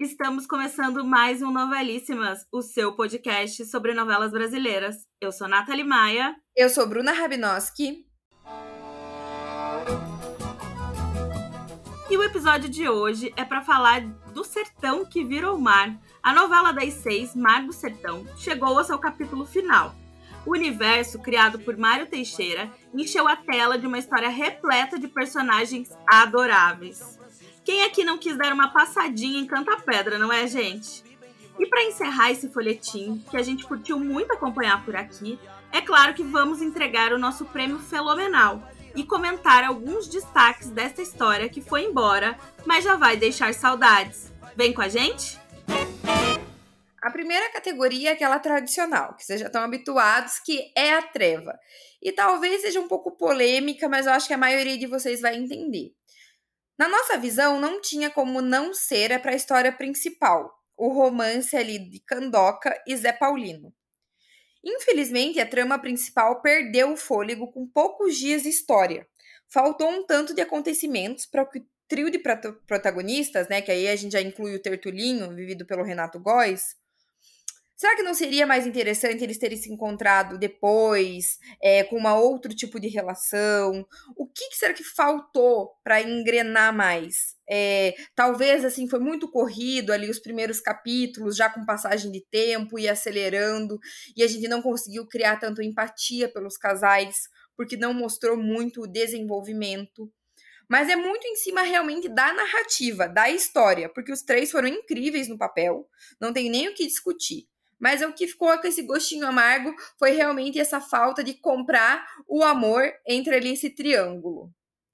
estamos começando mais um Novelíssimas, o seu podcast sobre novelas brasileiras. Eu sou Nathalie Maia. Eu sou Bruna Rabinoski. E o episódio de hoje é para falar do Sertão que virou mar. A novela das seis, Mar do Sertão, chegou ao seu capítulo final. O universo, criado por Mário Teixeira, encheu a tela de uma história repleta de personagens adoráveis. Quem aqui não quis dar uma passadinha em Canta Pedra, não é, gente? E para encerrar esse folhetim, que a gente curtiu muito acompanhar por aqui, é claro que vamos entregar o nosso prêmio fenomenal e comentar alguns destaques dessa história que foi embora, mas já vai deixar saudades. Vem com a gente? A primeira categoria é aquela tradicional, que vocês já estão habituados, que é a treva. E talvez seja um pouco polêmica, mas eu acho que a maioria de vocês vai entender. Na nossa visão, não tinha como não ser para a história principal, o romance ali de Candoca e Zé Paulino. Infelizmente, a trama principal perdeu o fôlego com poucos dias de história. Faltou um tanto de acontecimentos para que o trio de protagonistas, né, que aí a gente já inclui o Tertulinho, vivido pelo Renato Góes, Será que não seria mais interessante eles terem se encontrado depois, é, com uma outro tipo de relação? O que, que será que faltou para engrenar mais? É, talvez assim foi muito corrido ali os primeiros capítulos, já com passagem de tempo e acelerando, e a gente não conseguiu criar tanto empatia pelos casais, porque não mostrou muito o desenvolvimento. Mas é muito em cima realmente da narrativa, da história, porque os três foram incríveis no papel, não tem nem o que discutir. Mas o que ficou com esse gostinho amargo foi realmente essa falta de comprar o amor entre ali esse triângulo.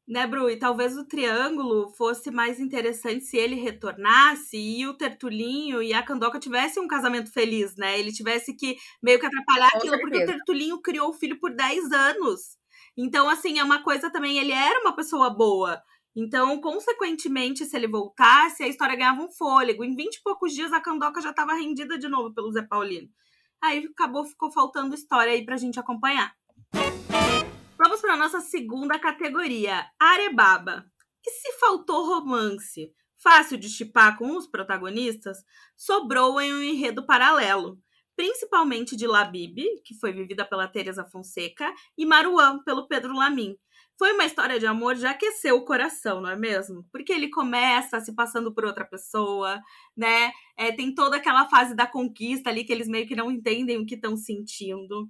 Né, Bru? E talvez o triângulo fosse mais interessante se ele retornasse e o Tertulinho e a Candoca tivessem um casamento feliz, né? Ele tivesse que meio que atrapalhar Com aquilo, certeza. porque o Tertulinho criou o filho por 10 anos. Então, assim, é uma coisa também, ele era uma pessoa boa. Então, consequentemente, se ele voltasse, a história ganhava um fôlego. Em 20 e poucos dias, a Candoca já estava rendida de novo pelo Zé Paulino. Aí acabou, ficou faltando história aí pra gente acompanhar. Vamos para nossa segunda categoria, Arebaba. E se faltou romance fácil de chipar com os protagonistas, sobrou em um enredo paralelo, principalmente de Labib, que foi vivida pela Teresa Fonseca, e Maruan, pelo Pedro Lamin, foi uma história de amor já aqueceu o coração, não é mesmo? Porque ele começa se passando por outra pessoa, né? É, tem toda aquela fase da conquista ali que eles meio que não entendem o que estão sentindo.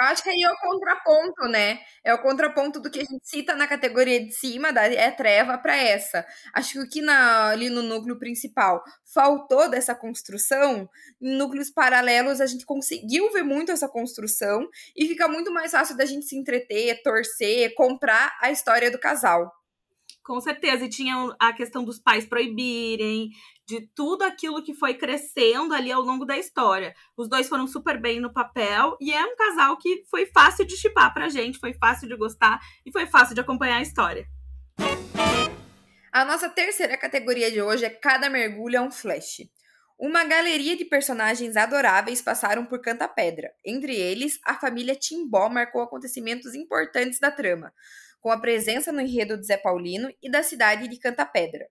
Eu acho que aí é o contraponto, né? É o contraponto do que a gente cita na categoria de cima, da é treva, para essa. Acho que o que ali no núcleo principal faltou dessa construção, em núcleos paralelos a gente conseguiu ver muito essa construção e fica muito mais fácil da gente se entreter, torcer, comprar a história do casal. Com certeza, e tinha a questão dos pais proibirem, de tudo aquilo que foi crescendo ali ao longo da história. Os dois foram super bem no papel e é um casal que foi fácil de chipar pra gente, foi fácil de gostar e foi fácil de acompanhar a história. A nossa terceira categoria de hoje é Cada Mergulho é um Flash. Uma galeria de personagens adoráveis passaram por Canta Pedra. Entre eles, a família Timbó marcou acontecimentos importantes da trama, com a presença no enredo de Zé Paulino e da cidade de Canta Pedra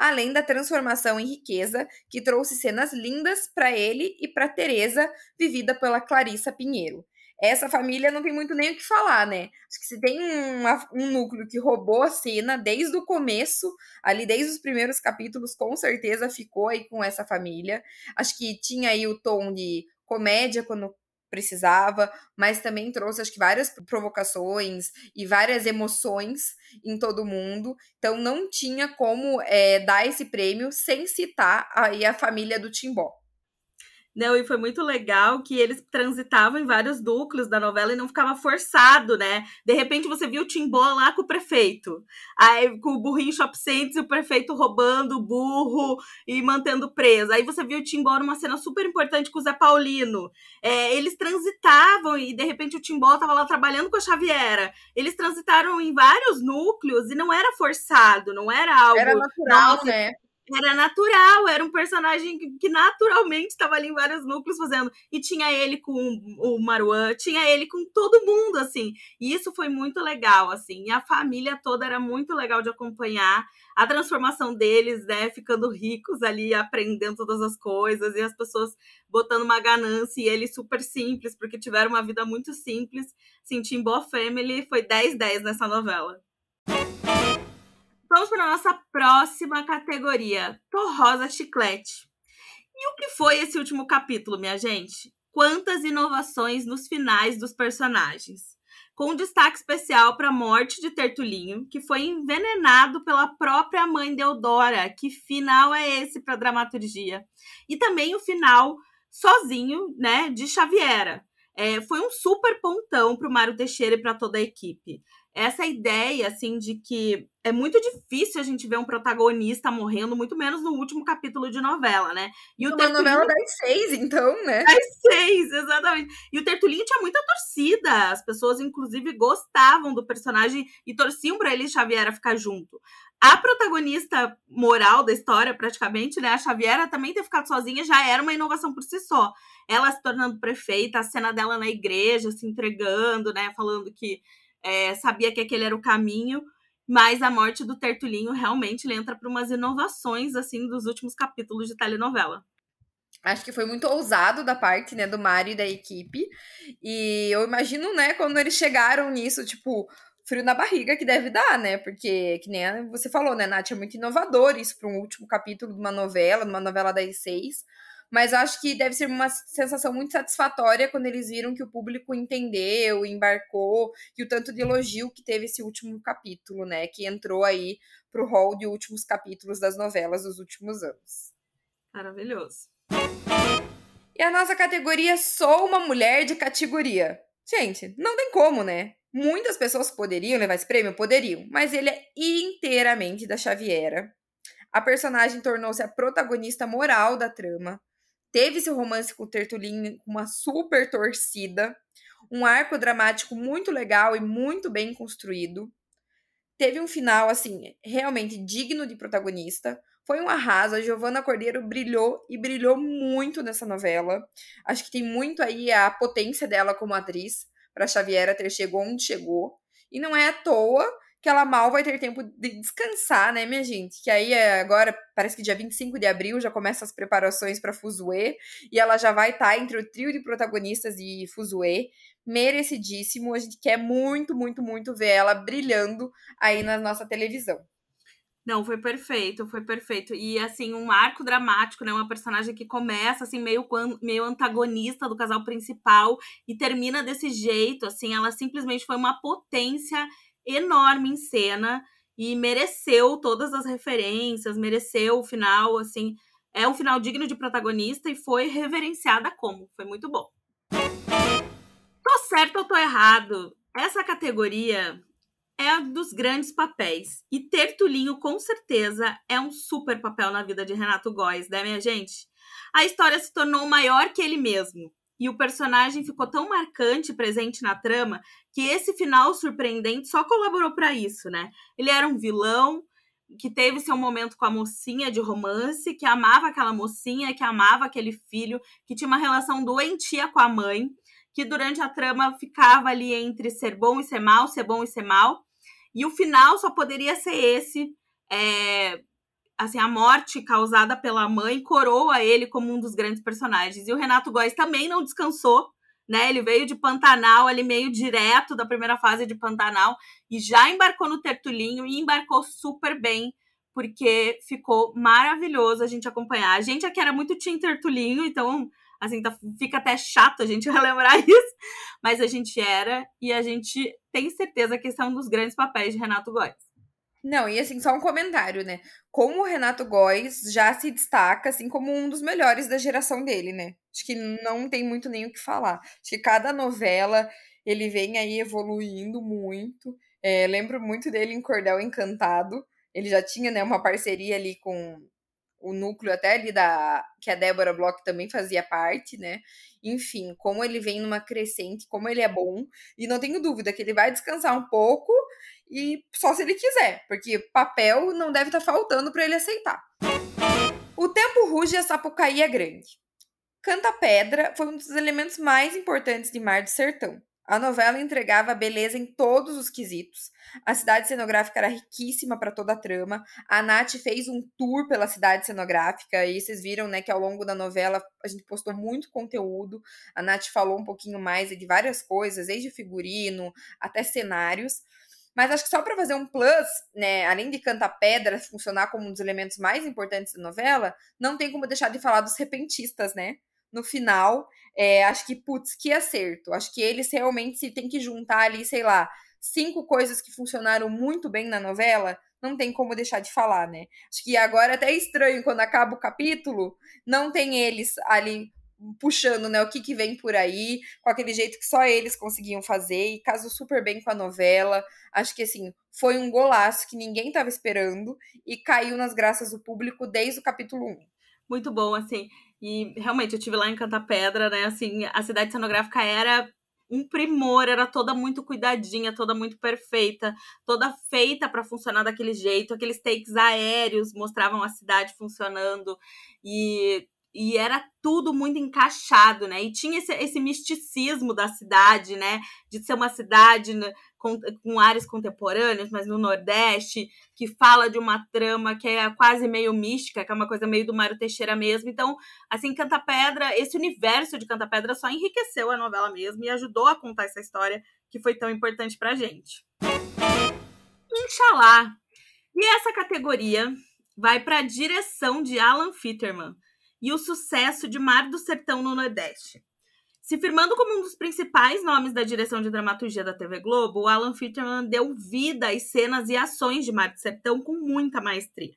além da transformação em riqueza, que trouxe cenas lindas para ele e para Teresa, vivida pela Clarissa Pinheiro. Essa família não tem muito nem o que falar, né? Acho que se tem um, um núcleo que roubou a cena desde o começo, ali desde os primeiros capítulos, com certeza ficou aí com essa família. Acho que tinha aí o tom de comédia quando precisava, mas também trouxe, acho que, várias provocações e várias emoções em todo mundo. Então, não tinha como é, dar esse prêmio sem citar aí a família do Timbó. Não, e foi muito legal que eles transitavam em vários núcleos da novela e não ficava forçado, né? De repente você viu o Timbó lá com o prefeito, aí com o burrinho Shop Saints e o prefeito roubando o burro e mantendo preso. Aí você viu o Timbó numa cena super importante com o Zé Paulino. É, eles transitavam e de repente o Timbó tava lá trabalhando com a Xaviera. Eles transitaram em vários núcleos e não era forçado, não era algo. Era natural, né? Era natural, era um personagem que, naturalmente estava ali em vários núcleos fazendo. E tinha ele com o Maruan, tinha ele com todo mundo, assim. E isso foi muito legal, assim. E a família toda era muito legal de acompanhar. A transformação deles, né, ficando ricos ali, aprendendo todas as coisas, e as pessoas botando uma ganância, e ele super simples, porque tiveram uma vida muito simples. Assim, Timbo Family foi 10-10 nessa novela. Vamos para a nossa próxima categoria: Torrosa Chiclete. E o que foi esse último capítulo, minha gente? Quantas inovações nos finais dos personagens. Com destaque especial para a morte de Tertulinho, que foi envenenado pela própria mãe Deodora. Que final é esse para a dramaturgia? E também o final sozinho, né, de Xaviera. É, foi um super pontão para o Mário Teixeira e para toda a equipe essa ideia, assim, de que é muito difícil a gente ver um protagonista morrendo, muito menos no último capítulo de novela, né? E o Uma Tertulinho... novela das seis, então, né? Das seis, exatamente. E o Tertulinho tinha muita torcida. As pessoas, inclusive, gostavam do personagem e torciam para ele e Xaviera ficar junto. A protagonista moral da história, praticamente, né? A Xaviera também ter ficado sozinha já era uma inovação por si só. Ela se tornando prefeita, a cena dela na igreja, se entregando, né? Falando que é, sabia que aquele era o caminho, mas a morte do Tertulinho realmente ele entra para umas inovações assim dos últimos capítulos de telenovela. Acho que foi muito ousado da parte, né, do Mário e da equipe. E eu imagino, né, quando eles chegaram nisso, tipo, frio na barriga que deve dar, né? Porque, que nem você falou, né, Nath, é muito inovador isso para um último capítulo de uma novela, de uma novela das seis. Mas acho que deve ser uma sensação muito satisfatória quando eles viram que o público entendeu, embarcou, e o tanto de elogio que teve esse último capítulo, né? Que entrou aí pro hall de últimos capítulos das novelas dos últimos anos. Maravilhoso. E a nossa categoria Sou uma mulher de categoria. Gente, não tem como, né? Muitas pessoas poderiam levar esse prêmio? Poderiam, mas ele é inteiramente da Xaviera. A personagem tornou-se a protagonista moral da trama, teve seu romance com o com uma super torcida, um arco dramático muito legal e muito bem construído. Teve um final, assim, realmente digno de protagonista. Foi um arraso. A Giovanna Cordeiro brilhou e brilhou muito nessa novela. Acho que tem muito aí a potência dela como atriz para Xaviera ter chegado onde chegou. E não é à toa que ela mal vai ter tempo de descansar, né, minha gente? Que aí é agora, parece que dia 25 de abril já começa as preparações para Fuzue e ela já vai estar tá entre o trio de protagonistas de Fuzue, merecidíssimo. A gente quer muito, muito, muito ver ela brilhando aí na nossa televisão. Não, foi perfeito, foi perfeito. E assim, um arco dramático, né? Uma personagem que começa assim meio meio antagonista do casal principal e termina desse jeito, assim, ela simplesmente foi uma potência enorme em cena e mereceu todas as referências, mereceu o final, assim, é um final digno de protagonista e foi reverenciada como, foi muito bom. Tô certo ou tô errado? Essa categoria é dos grandes papéis. E Tertulinho, com certeza, é um super papel na vida de Renato Góes, né, minha gente? A história se tornou maior que ele mesmo e o personagem ficou tão marcante, presente na trama, que esse final surpreendente só colaborou para isso, né? Ele era um vilão que teve seu momento com a mocinha de romance, que amava aquela mocinha, que amava aquele filho, que tinha uma relação doentia com a mãe, que durante a trama ficava ali entre ser bom e ser mal, ser bom e ser mal. E o final só poderia ser esse, é, assim, a morte causada pela mãe coroa ele como um dos grandes personagens. E o Renato Góes também não descansou, né? Ele veio de Pantanal, ali meio direto da primeira fase de Pantanal, e já embarcou no Tertulinho e embarcou super bem, porque ficou maravilhoso a gente acompanhar. A gente aqui era muito Team Tertulinho, então, assim, tá, fica até chato a gente relembrar isso, mas a gente era, e a gente tem certeza que esse é um dos grandes papéis de Renato Góes. Não, e assim, só um comentário, né? Como o Renato Góes já se destaca, assim, como um dos melhores da geração dele, né? Acho que não tem muito nem o que falar. Acho que cada novela ele vem aí evoluindo muito. É, lembro muito dele em Cordel Encantado. Ele já tinha, né, uma parceria ali com o núcleo até ali da que a Débora Bloch também fazia parte, né? Enfim, como ele vem numa crescente, como ele é bom, e não tenho dúvida que ele vai descansar um pouco e só se ele quiser, porque papel não deve estar tá faltando para ele aceitar. O tempo ruge a Sapucaí é grande. Canta Pedra foi um dos elementos mais importantes de Mar do Sertão. A novela entregava beleza em todos os quesitos. A cidade cenográfica era riquíssima para toda a trama. A Nath fez um tour pela cidade cenográfica e vocês viram, né, que ao longo da novela a gente postou muito conteúdo. A Nath falou um pouquinho mais de várias coisas, desde figurino até cenários. Mas acho que só para fazer um plus, né, além de Canta Pedra funcionar como um dos elementos mais importantes da novela, não tem como deixar de falar dos repentistas, né? no final, é, acho que, putz, que acerto. Acho que eles realmente se tem que juntar ali, sei lá, cinco coisas que funcionaram muito bem na novela, não tem como deixar de falar, né? Acho que agora até é estranho quando acaba o capítulo, não tem eles ali puxando, né, o que que vem por aí, com aquele jeito que só eles conseguiam fazer e casou super bem com a novela. Acho que assim, foi um golaço que ninguém estava esperando e caiu nas graças do público desde o capítulo 1. Muito bom, assim. E realmente, eu tive lá em Canta Pedra, né? Assim, a cidade cenográfica era um primor, era toda muito cuidadinha, toda muito perfeita, toda feita para funcionar daquele jeito. Aqueles takes aéreos mostravam a cidade funcionando e, e era tudo muito encaixado, né? E tinha esse, esse misticismo da cidade, né? De ser uma cidade né, com, com áreas contemporâneas, mas no Nordeste, que fala de uma trama que é quase meio mística, que é uma coisa meio do Mário Teixeira mesmo. Então, assim, Canta Pedra, esse universo de Canta Pedra só enriqueceu a novela mesmo e ajudou a contar essa história que foi tão importante pra gente. Inxalá! E essa categoria vai para a direção de Alan Fitterman e o sucesso de Mar do Sertão no Nordeste. Se firmando como um dos principais nomes da direção de dramaturgia da TV Globo, o Alan Fitterman deu vida às cenas e ações de Mar do Sertão com muita maestria.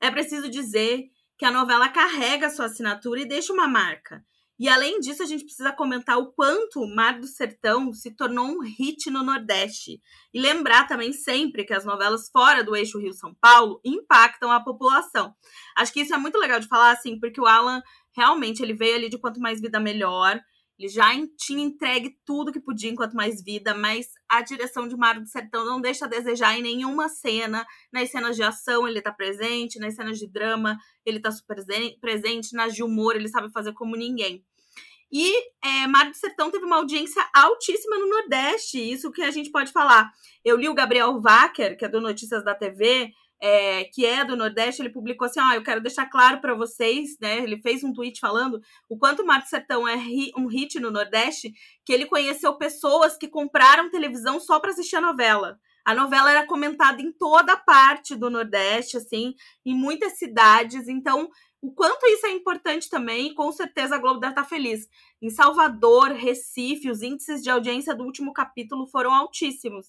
É preciso dizer que a novela carrega sua assinatura e deixa uma marca. E além disso, a gente precisa comentar o quanto o Mar do Sertão se tornou um hit no Nordeste. E lembrar também sempre que as novelas fora do eixo Rio-São Paulo impactam a população. Acho que isso é muito legal de falar, assim, porque o Alan realmente ele veio ali de quanto mais vida melhor. Ele já tinha entregue tudo que podia enquanto mais vida, mas a direção de Mário do Sertão não deixa a desejar em nenhuma cena. Nas cenas de ação ele tá presente, nas cenas de drama ele tá super presente, nas de humor ele sabe fazer como ninguém. E é, Mário do Sertão teve uma audiência altíssima no Nordeste, isso que a gente pode falar. Eu li o Gabriel Wacker, que é do Notícias da TV, é, que é do Nordeste, ele publicou assim: ah, eu quero deixar claro para vocês, né? Ele fez um tweet falando o quanto o Marco Sertão é um hit no Nordeste, que ele conheceu pessoas que compraram televisão só para assistir a novela. A novela era comentada em toda parte do Nordeste, assim, em muitas cidades. Então, o quanto isso é importante também, com certeza a Globo deve estar feliz. Em Salvador, Recife, os índices de audiência do último capítulo foram altíssimos.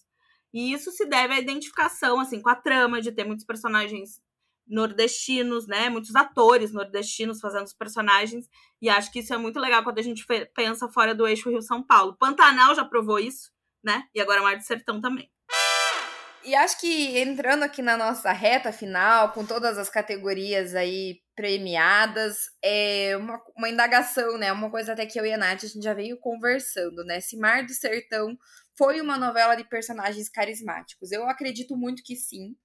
E isso se deve à identificação, assim, com a trama, de ter muitos personagens nordestinos, né? Muitos atores nordestinos fazendo os personagens. E acho que isso é muito legal quando a gente pensa fora do eixo Rio-São Paulo. Pantanal já provou isso, né? E agora Mar do Sertão também. E acho que entrando aqui na nossa reta final, com todas as categorias aí premiadas, é uma, uma indagação, né? Uma coisa até que eu e a Nath a gente já veio conversando, né? Se Mar do Sertão foi uma novela de personagens carismáticos. Eu acredito muito que sim.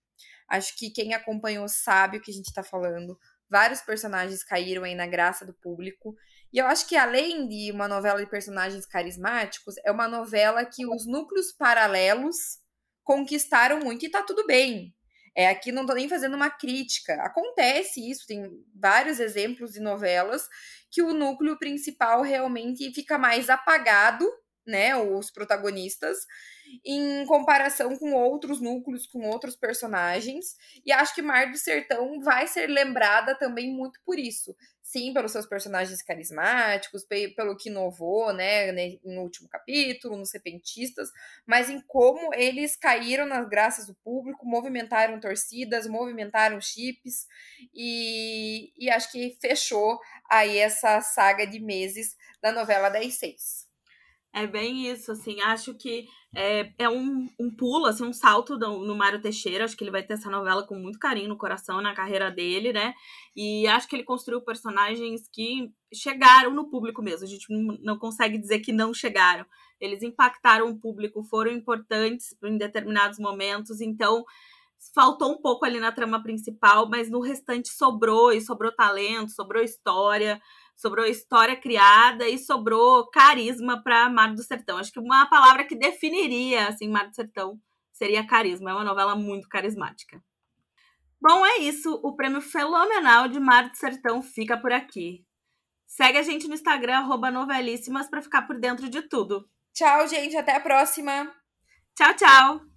Acho que quem acompanhou sabe o que a gente tá falando. Vários personagens caíram aí na graça do público. E eu acho que além de uma novela de personagens carismáticos, é uma novela que os núcleos paralelos conquistaram muito e tá tudo bem. É, aqui não tô nem fazendo uma crítica. Acontece isso, tem vários exemplos de novelas que o núcleo principal realmente fica mais apagado né, os protagonistas, em comparação com outros núcleos, com outros personagens. E acho que Mar do Sertão vai ser lembrada também muito por isso. Sim, pelos seus personagens carismáticos, pelo que inovou, né, no último capítulo, nos Repentistas, mas em como eles caíram nas graças do público, movimentaram torcidas, movimentaram chips, e, e acho que fechou aí essa saga de meses da novela das seis. É bem isso, assim, acho que é, é um, um pulo, assim, um salto do, no Mário Teixeira, acho que ele vai ter essa novela com muito carinho no coração, na carreira dele, né, e acho que ele construiu personagens que chegaram no público mesmo, a gente não, não consegue dizer que não chegaram, eles impactaram o público, foram importantes em determinados momentos, então faltou um pouco ali na trama principal, mas no restante sobrou, e sobrou talento, sobrou história, sobrou história criada e sobrou carisma para Mar do Sertão. Acho que uma palavra que definiria assim Mar do Sertão seria carisma. É uma novela muito carismática. Bom, é isso. O prêmio fenomenal de Mar do Sertão fica por aqui. Segue a gente no Instagram, novelíssimas, para ficar por dentro de tudo. Tchau, gente. Até a próxima. Tchau, tchau.